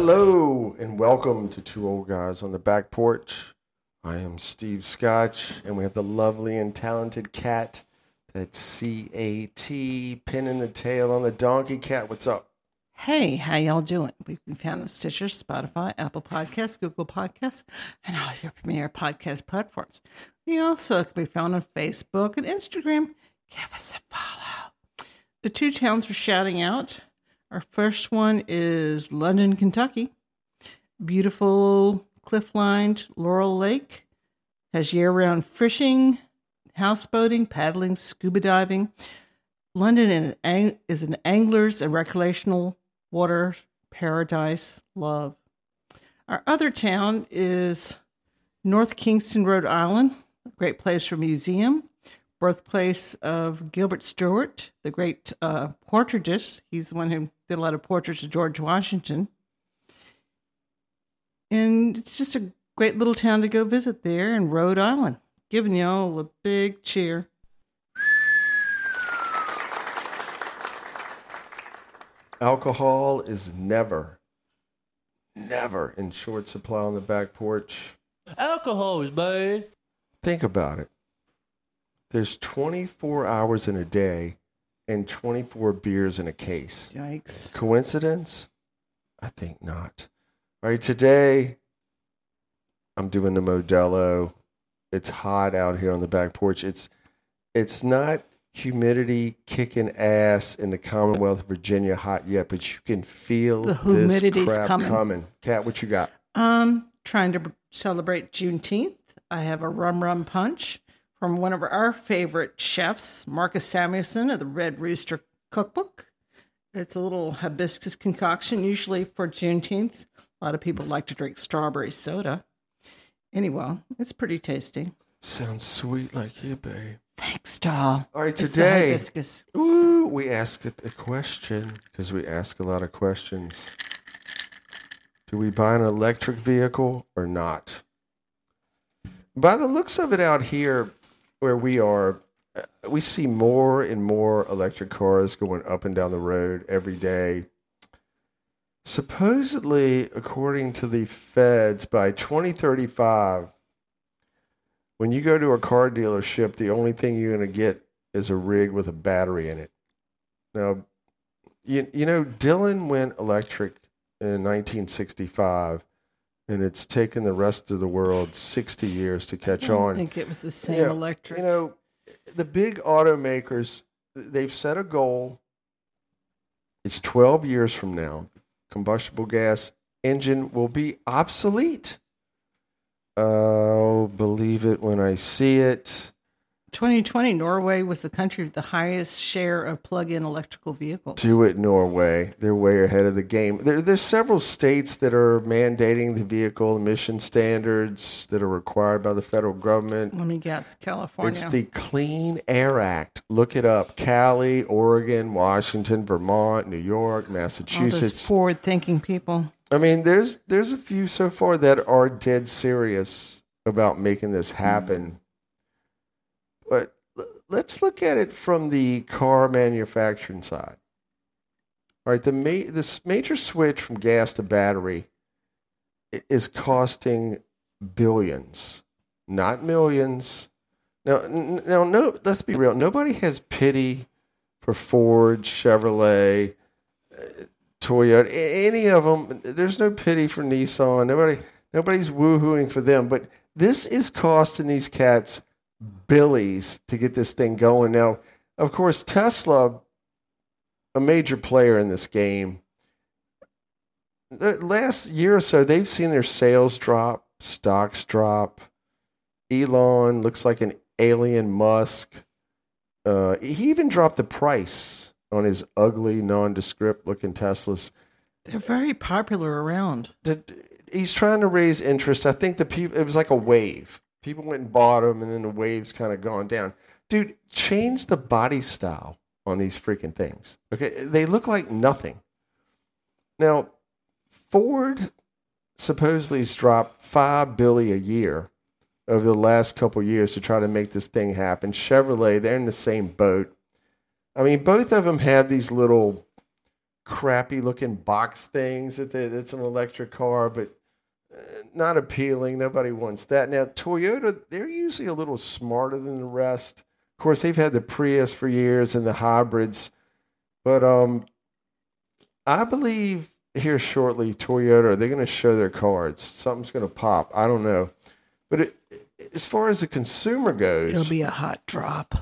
Hello and welcome to Two Old Guys on the Back Porch. I am Steve Scotch, and we have the lovely and talented cat. That's C A T, pinning the tail on the donkey cat. What's up? Hey, how y'all doing? We've been found on Stitcher, Spotify, Apple Podcasts, Google Podcasts, and all your premier podcast platforms. We also can be found on Facebook and Instagram. Give us a follow. The two towns we're shouting out. Our first one is London, Kentucky. Beautiful cliff lined Laurel Lake. Has year round fishing, houseboating, paddling, scuba diving. London is an angler's and recreational water paradise love. Our other town is North Kingstown, Rhode Island, a great place for museum, birthplace of Gilbert Stuart, the great uh, portraitist. He's the one who did a lot of portraits of George Washington. And it's just a great little town to go visit there in Rhode Island. Giving y'all a big cheer. Alcohol is never, never in short supply on the back porch. Alcohol is bad. Think about it. There's 24 hours in a day and 24 beers in a case. Yikes. Coincidence? I think not. All right, today I'm doing the Modelo. It's hot out here on the back porch. It's it's not humidity kicking ass in the Commonwealth of Virginia hot yet, but you can feel The humidity's this crap coming. coming. Cat, what you got? Um, trying to celebrate Juneteenth. I have a rum rum punch from one of our favorite chefs, Marcus Samuelsson of the Red Rooster Cookbook. It's a little hibiscus concoction, usually for Juneteenth. A lot of people like to drink strawberry soda. Anyway, it's pretty tasty. Sounds sweet like you, babe. Thanks, doll. All right, It's today, ooh, we ask a a question because we ask a lot of questions. Do we buy an electric vehicle or not? By the looks of it out here where we are, uh, we see more and more electric cars going up and down the road every day. Supposedly, according to the feds, by 2035, when you go to a car dealership, the only thing you're going to get is a rig with a battery in it. Now, you, you know, Dylan went electric in 1965, and it's taken the rest of the world 60 years to catch don't on. think it was the same Yeah, electric. You know, the big automakers, they've set a goal. It's 12 years from now. Combustible gas engine will be obsolete. I'll believe it when I see it. 2020, Norway was the country with the highest share of plug-in electrical vehicles. Do it, Norway. They're way ahead of the game. There, there's several states that are mandating the vehicle emission standards that are required by the federal government. Let me guess, California. It's the Clean Air Act. Look it up. Cali, Oregon, Washington, Vermont, New York, Massachusetts. forward-thinking people. I mean, there's there's a few so far that are dead serious about making this happen. But let's look at it from the car manufacturing side. All right, the ma- this major switch from gas to battery is costing billions, not millions. Now, now, no. Let's be real. Nobody has pity for Ford, Chevrolet, uh, Toyota, any of them. There's no pity for Nissan. Nobody, nobody's woohooing for them. But this is costing these cats billies to get this thing going. Now, of course, Tesla, a major player in this game. The last year or so, they've seen their sales drop, stocks drop. Elon looks like an alien Musk. Uh, he even dropped the price on his ugly, nondescript looking Teslas. They're very popular around. He's trying to raise interest. I think the people, it was like a wave. People went and bought them, and then the wave's kind of gone down. Dude, change the body style on these freaking things. Okay, they look like nothing. Now, Ford supposedly has dropped five billion a year over the last couple years to try to make this thing happen. Chevrolet, they're in the same boat. I mean, both of them have these little crappy looking box things that they, it's an electric car, but not appealing. Nobody wants that. Now, Toyota, they're usually a little smarter than the rest. Of course, they've had the Prius for years and the hybrids, but um, I believe here shortly, Toyota, they're going to show their cards. Something's going to pop. I don't know. But it, as far as the consumer goes, It'll be a hot drop.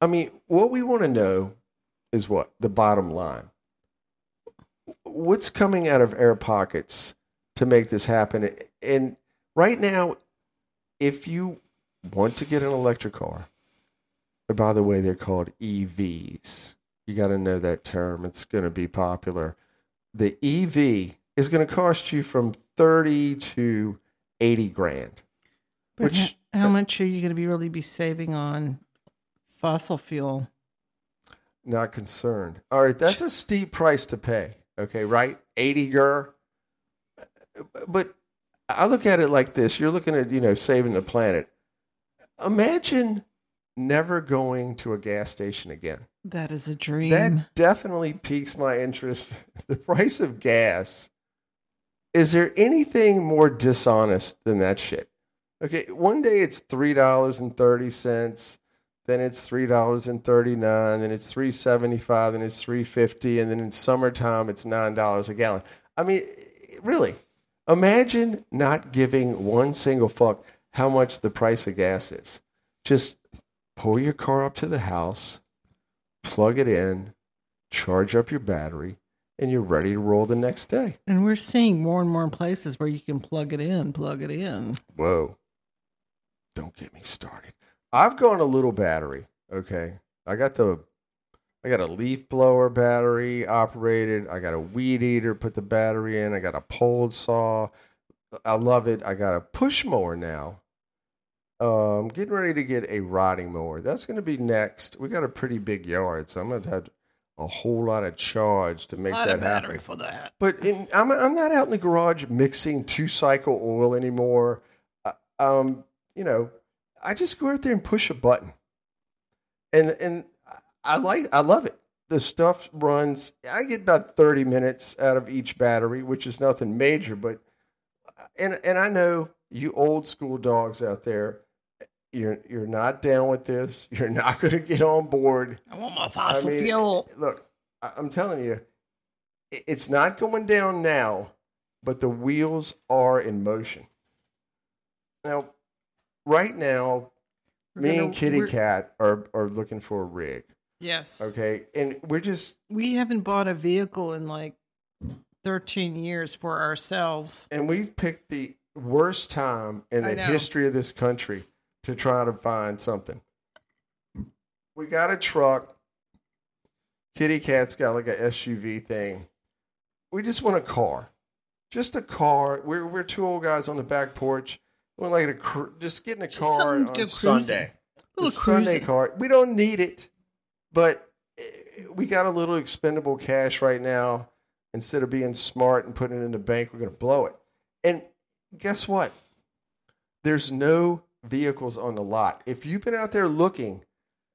I mean, what we want to know is what? The bottom line. What's coming out of air pockets to make this happen? And right now, if you want to get an electric car, by the way, they're called EVs. You got to know that term. It's going to be popular. The EV is going to cost you from 30 to 80 grand. But Which- how much are you going to be really be saving on fossil fuel? Not concerned. All right, that's a steep price to pay. Okay, right? 80 gur. But I look at it like this. You're looking at, you know, saving the planet. Imagine never going to a gas station again. That is a dream. That definitely piques my interest. The price of gas. Is there anything more dishonest than that shit? Okay, one day it's three dollars and thirty cents, then it's three dollars and thirty nine, then it's three seventy five, then it's three fifty, and then in summertime it's nine dollars a gallon. I mean, really, imagine not giving one single fuck how much the price of gas is. Just pull your car up to the house, plug it in, charge up your battery, and you're ready to roll the next day. and we're seeing more and more places where you can plug it in, plug it in. Whoa. Don't get me started. I've gone a little battery. Okay. I got the I got a leaf blower battery operated. I got a weed eater, put the battery in. I got a pole saw. I love it. I got a push mower now. I'm getting ready to get a rotting mower. That's going to be next. We got a pretty big yard, so I'm going to have a whole lot of charge to make that happen. battery for that. But in, I'm I'm not out in the garage mixing two cycle oil anymore. Uh, Um, you know, I just go out there and push a button, and and I like I love it. The stuff runs. I get about thirty minutes out of each battery, which is nothing major. But and and I know you old school dogs out there. You're you're not down with this. You're not going to get on board I want my fossil mean, fuel. look, I- I'm telling you, it's not going down now, but the wheels are in motion. Now, right now, We're me gonna- and Kitty Cat are, are looking for a rig. Yes. Okay. And we're just, We haven't bought a vehicle in like 13 years for ourselves. and we've picked the worst time in the history of this country to try to find something. We got a truck. Kitty Cat's got like a SUV thing. We just want a car, just a car. We're we're two old guys on the back porch. We're like a just getting a Just car on Sunday. Little Sunday car. We don't need it, but eh, we got a little expendable cash right now. Instead of being smart and putting it in the bank, we're going to blow it. And guess what? There's no vehicles on the lot. If you've been out there looking,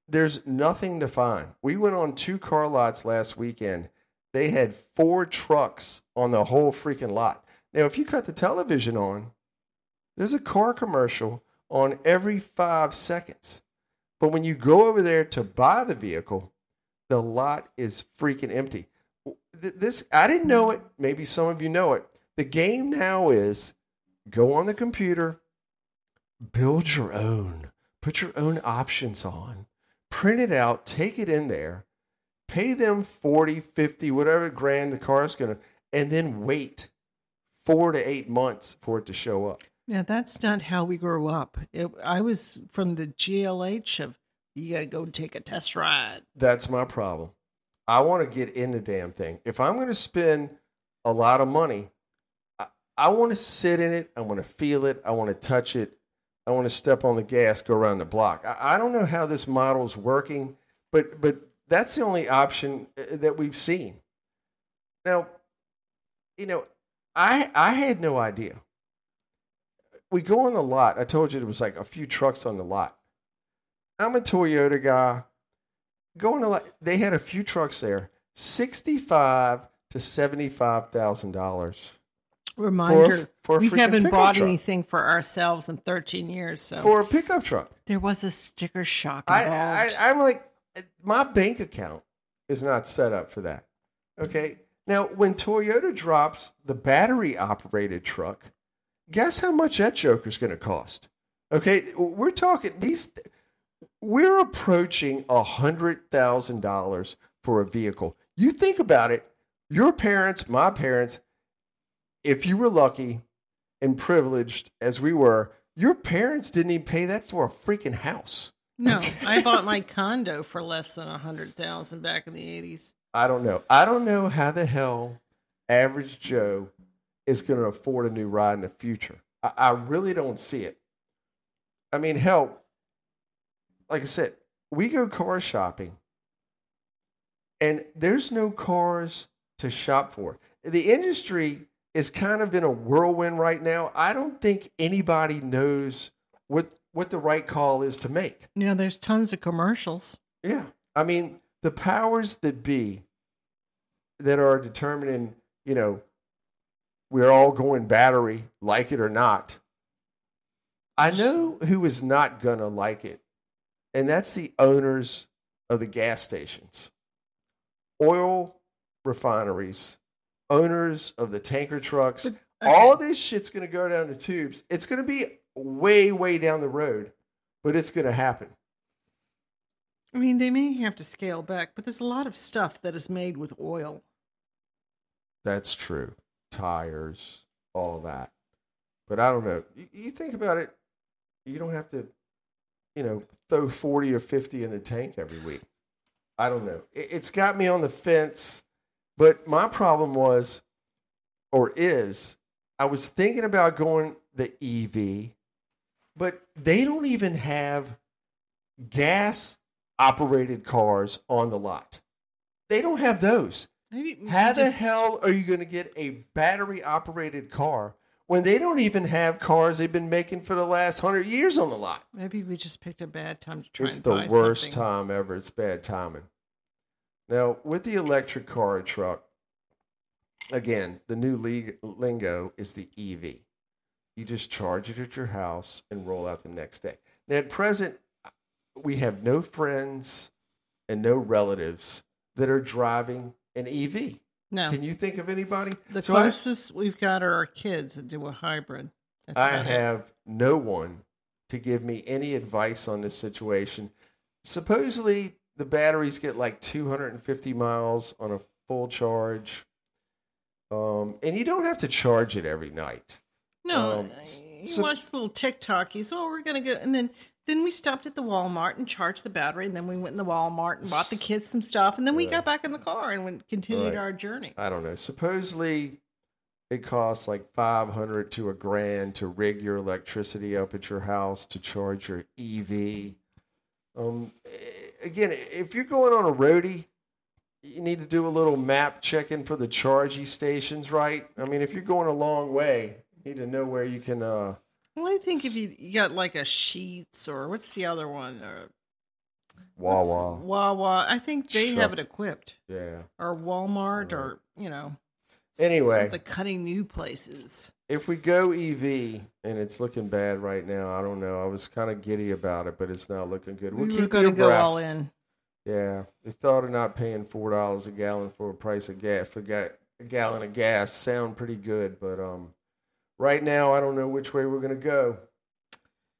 there's nothing to find. We went on two car lots last weekend. They had four trucks on the whole freaking lot. Now, if you cut the television on, there's a car commercial on every five seconds. But when you go over there to buy the vehicle, the lot is freaking empty. This I didn't know it. Maybe some of you know it. The game now is go on the computer, build your own, put your own options on, print it out, take it in there, pay them 40, 50, whatever grand the car is going to, and then wait four to eight months for it to show up. Yeah, that's not how we grew up. It, I was from the GLH of you got to go take a test ride. That's my problem. I want to get in the damn thing. If I'm going to spend a lot of money, I, I want to sit in it. I want to feel it. I want to touch it. I want to step on the gas, go around the block. I, I don't know how this model's working, but but that's the only option uh, that we've seen. Now, you know, I I had no idea. We go on the lot. I told you there was like a few trucks on the lot. I'm a Toyota guy. Going to lot, they had a few trucks there. sixty-five to seventy-five thousand dollars Reminder: for a we haven't bought truck. anything for ourselves in 13 years, so for a pickup truck. there was a sticker shock I. I I'm like, my bank account is not set up for that. Okay. Now, when Toyota drops the battery operated truck, guess how much that joker's going to cost? Okay, we're talking these. We're approaching a hundred thousand dollars for a vehicle. You think about it. Your parents, my parents, if you were lucky and privileged as we were, your parents didn't even pay that for a freaking house. no, I bought my condo for less than a hundred thousand back in the 80s. I don't know. I don't know how the hell average Joe is going to afford a new ride in the future. I, I really don't see it. I mean, hell, like I said, we go car shopping and there's no cars to shop for. The industry is kind of in a whirlwind right now. I don't think anybody knows what what the right call is to make. You know, there's tons of commercials. Yeah. I mean, the powers that be that are determining, you know, we're all going battery, like it or not. I know who is not going to like it, and that's the owners of the gas stations, oil refineries, owners of the tanker trucks. But- All this shit's going to go down the tubes. It's going to be way, way down the road, but it's going to happen. I mean, they may have to scale back, but there's a lot of stuff that is made with oil. That's true. Tires, all that. But I don't know. You, you think about it, you don't have to, you know, throw 40 or 50 in the tank every week. I don't know. It, it's got me on the fence. But my problem was, or is, I was thinking about going the EV, but they don't even have gas operated cars on the lot. They don't have those. Maybe How the just- hell are you going to get a battery operated car when they don't even have cars they've been making for the last hundred years on the lot? Maybe we just picked a bad time to try It's the worst something. time ever. It's bad timing. Now, with the electric car and truck, again, the new league, lingo is the EV. You just charge it at your house and roll out the next day. Now, at present, we have no friends and no relatives that are driving an EV. No, Can you think of anybody? the So I- closest we've got are our kids that do a hybrid. That's I about it. have no one to give me any advice on this situation. Supposedly, the batteries get like 250 miles on a full charge. Um, and you don't have to charge it every night. No, Um, uh, you so- watch the little TikTok. He's, oh, we're gonna go, and then then we stopped at the Walmart and charged the battery, and then we went in the Walmart and bought the kids some stuff, and then we Right. got back in the car and went, continued Right. our journey. I don't know. Supposedly, it costs like 500 to a grand to rig your electricity up at your house to charge your EV. Um, again, if you're going on a roadie, you need to do a little map checking for the charging stations, right? I mean, if you're going a long way, you need to know where you can. Uh, Well, I think if you, you got like a Sheetz or what's the other one? Or what's- Wawa. Wawa. I think they have it equipped, Yeah. or Walmart, or you know. Anyway. the cutting new places. If we go EV and it's looking bad right now, I don't know. I was kind of giddy about it, but it's not looking good. We'll we keep were going to go all abreast. in. Yeah, the thought of not paying four dollars a gallon for a price of gas for ga- a gallon of gas sound pretty good, but um, right now I don't know which way we're gonna go.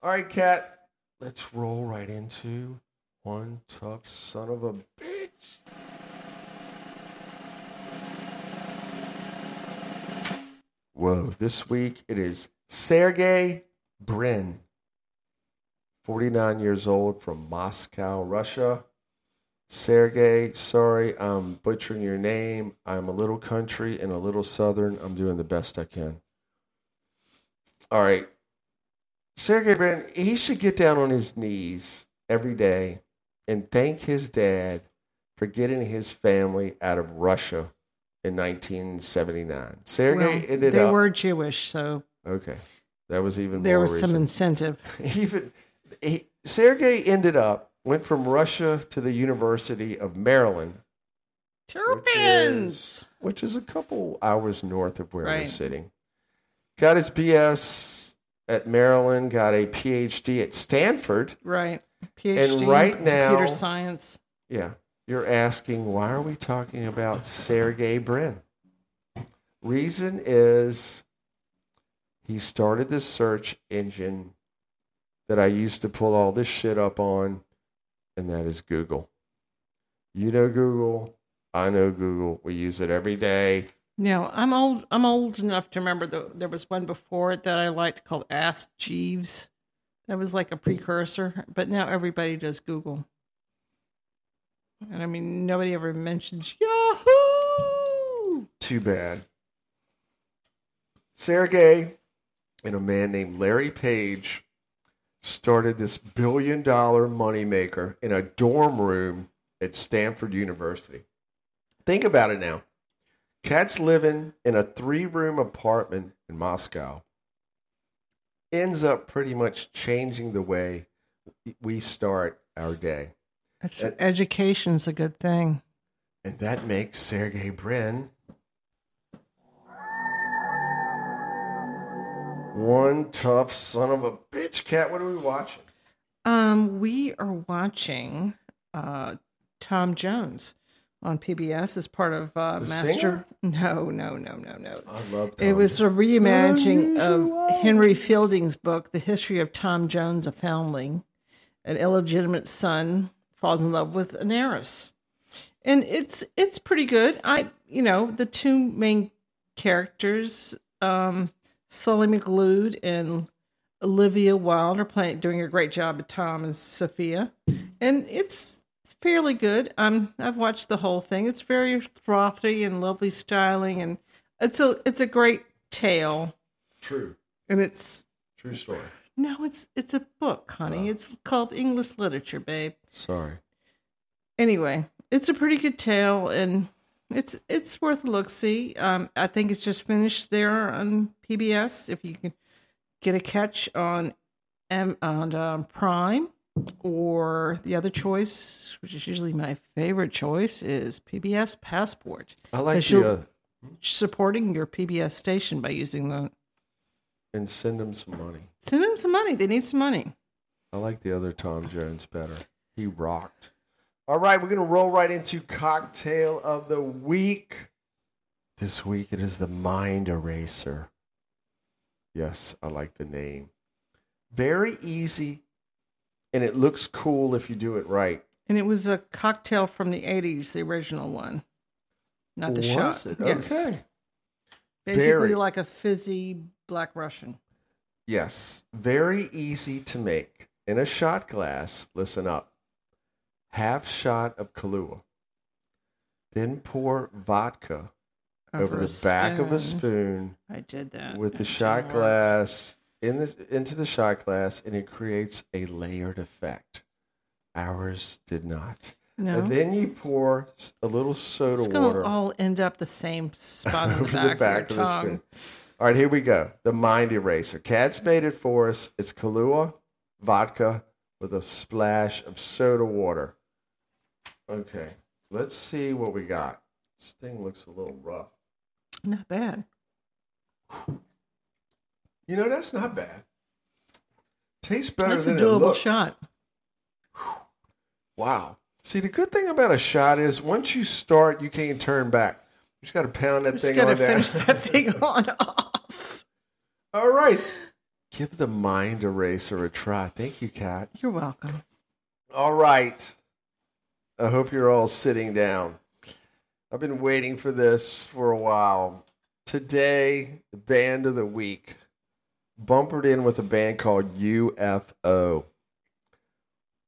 All right, Kat, let's roll right into one tough son of a bitch. Whoa! This week it is Sergey Brin, forty-nine years old from Moscow, Russia. Sergey, sorry, I'm butchering your name. I'm a little country and a little southern. I'm doing the best I can. All right. Sergey Brin, he should get down on his knees every day and thank his dad for getting his family out of Russia in 1979. Sergey Well, ended they up. They were Jewish, so okay. That was even there more was some incentive. even he, Sergey ended up went from Russia to the University of Maryland Terrapins. which is a couple hours north of where we're Right. sitting. Got his BS at Maryland, got a PhD at Stanford. Right. PhD. and right in now- computer science. Yeah. You're asking, why are we talking about Sergey Brin? Reason is he started this search engine that I used to pull all this shit up on, and that is Google. You know Google. I know Google. We use it every day. No, I'm old. I'm old enough to remember that there was one before that I liked called Ask Jeeves. That was like a precursor, but now everybody does Google. And I mean, nobody ever mentions Yahoo. Too bad. Sergey and a man named Larry Page started this billion dollar moneymaker in a dorm room at Stanford University. Think about it now. Cat's living in a three room apartment in Moscow. Ends up pretty much changing the way we start our day. That's, Uh, education's a good thing. And that makes Sergey Brin one tough son of a bitch. Cat, what are we watching? Um, we are watching uh, Tom Jones on PBS as part of uh, The Master. singer? No, no, no, no, no. I love It was a reimagining of. Henry Fielding's book, The History of Tom Jones, a Foundling. An illegitimate son falls in love with an heiress. And it's it's pretty good. I you know, the two main characters, um, Solly McLeod and Olivia Wilde are playing doing a great job at Tom and Sophia. And it's fairly good. Um I've watched the whole thing. It's very frothy and lovely styling and it's a it's a great tale. True. And it's True story. no, it's it's a book, honey. Oh. It's called English literature, babe. Sorry. Anyway, it's a pretty good tale, and it's it's worth a look. See, um, I think it's just finished there on PBS. If you can get a catch on M on um, Prime, or the other choice, which is usually my favorite choice, is PBS Passport, I like the, uh, supporting your PBS station by using the. and send them some money. Send them some money. They need some money. I like the other Tom Jones better. He rocked. All right, we're going to roll right into cocktail of the week. This week it is the Mind Eraser. Yes, I like the name. Very easy, and it looks cool if you do it right. And it was a cocktail from the '80s, the original one, not the Was shot. it? Yes. Okay. Basically, Very. like a fizzy black Russian. Yes, very easy to make. In a shot glass, listen up. Half shot of Kahlua. Then pour vodka over, a the back of a spoon. I did that with the shot work. glass in the into the shot glass, and it creates a layered effect. Ours did not. No, And then you pour a little soda it's gonna water all end up the same spot over the back, the back of of your the tongue. All right, here we go. The mind eraser. Cat's made it for us. It's Kahlua vodka with a splash of soda water. Okay, let's see what we got. This thing looks a little rough. Not bad. You know, that's not bad. Tastes better That's a than it doable shot. Wow. See, the good thing about a shot is once you start, you can't turn back. You just got to pound that Just thing gotta on finish that thing on off. All right. Give the mind eraser a try. Thank you, Kat. You're welcome. All right. I hope you're all sitting down. I've been waiting for this for a while. Today, the band of the week bumpered in with a band called UFO.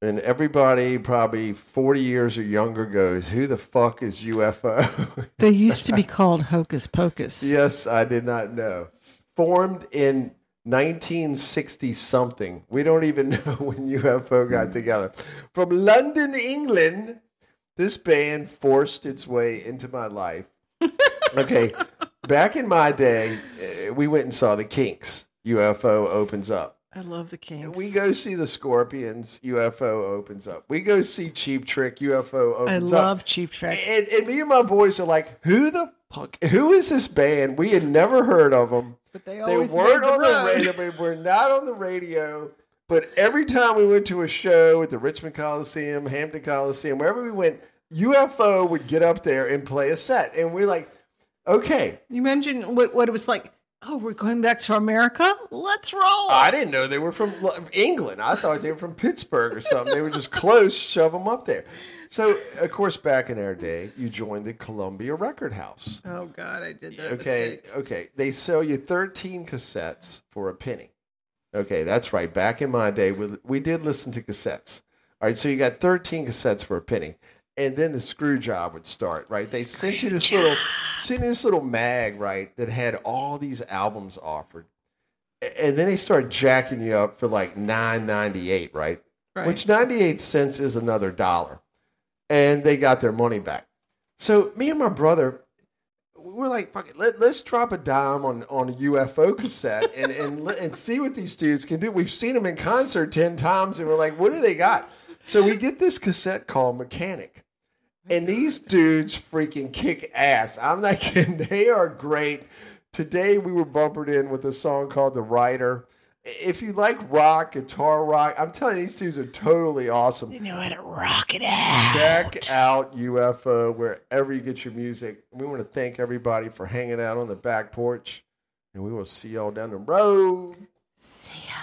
And everybody, probably 40 years or younger, goes, Who the fuck is UFO? They used to be called Hocus Pocus. Yes, I did not know. Formed in 1960 something. We don't even know when UFO got together. From London, England, this band forced its way into my life. Okay, back in my day, eh, we went and saw the Kinks. UFO opens up. I love the Kinks. We go see the Scorpions. UFO opens up. We go see Cheap Trick. UFO opens up. love Cheap Trick. And, and me and my boys are like, who the fuck? Who is this band? We had never heard of them. But they They weren't made the on road. the radio. They were not on the radio. But every time we went to a show at the Richmond Coliseum, Hampton Coliseum, wherever we went, UFO would get up there and play a set. And we're like, okay. You mentioned what, what it was like. Oh, we're going back to America? Let's roll. I didn't know they were from England. I thought they were from Pittsburgh or something. They were just close, shove them up there. So, of course, back in our day, you joined the Columbia Record House. oh, God, I did that Okay, mistake. okay. They sell you 13 cassettes for a penny. Okay, that's right. Back in my day, we, we did listen to cassettes. All right, so you got 13 cassettes for a penny. And then the screw job would start, right? They sent you this little sent you this little mag, right, that had all these albums offered. And then they start jacking you up for like 9.98, right? Right. which 98 cents is another dollar. And they got their money back. So me and my brother, we're like, fuck it, let, let's drop a dime on, on a UFO cassette and, and, and see what these dudes can do. We've seen them in concert 10 times and we're like, what do they got? So we get this cassette called Mechanix. Oh and these dudes freaking kick ass. I'm not kidding. They are great. Today we were bumpered in with a song called The Writer. If you like rock, guitar rock, I'm telling you, these dudes are totally awesome. They know how to rock it out. Check out UFO wherever you get your music. We want to thank everybody for hanging out on the back porch. And we will see y'all down the road. See ya.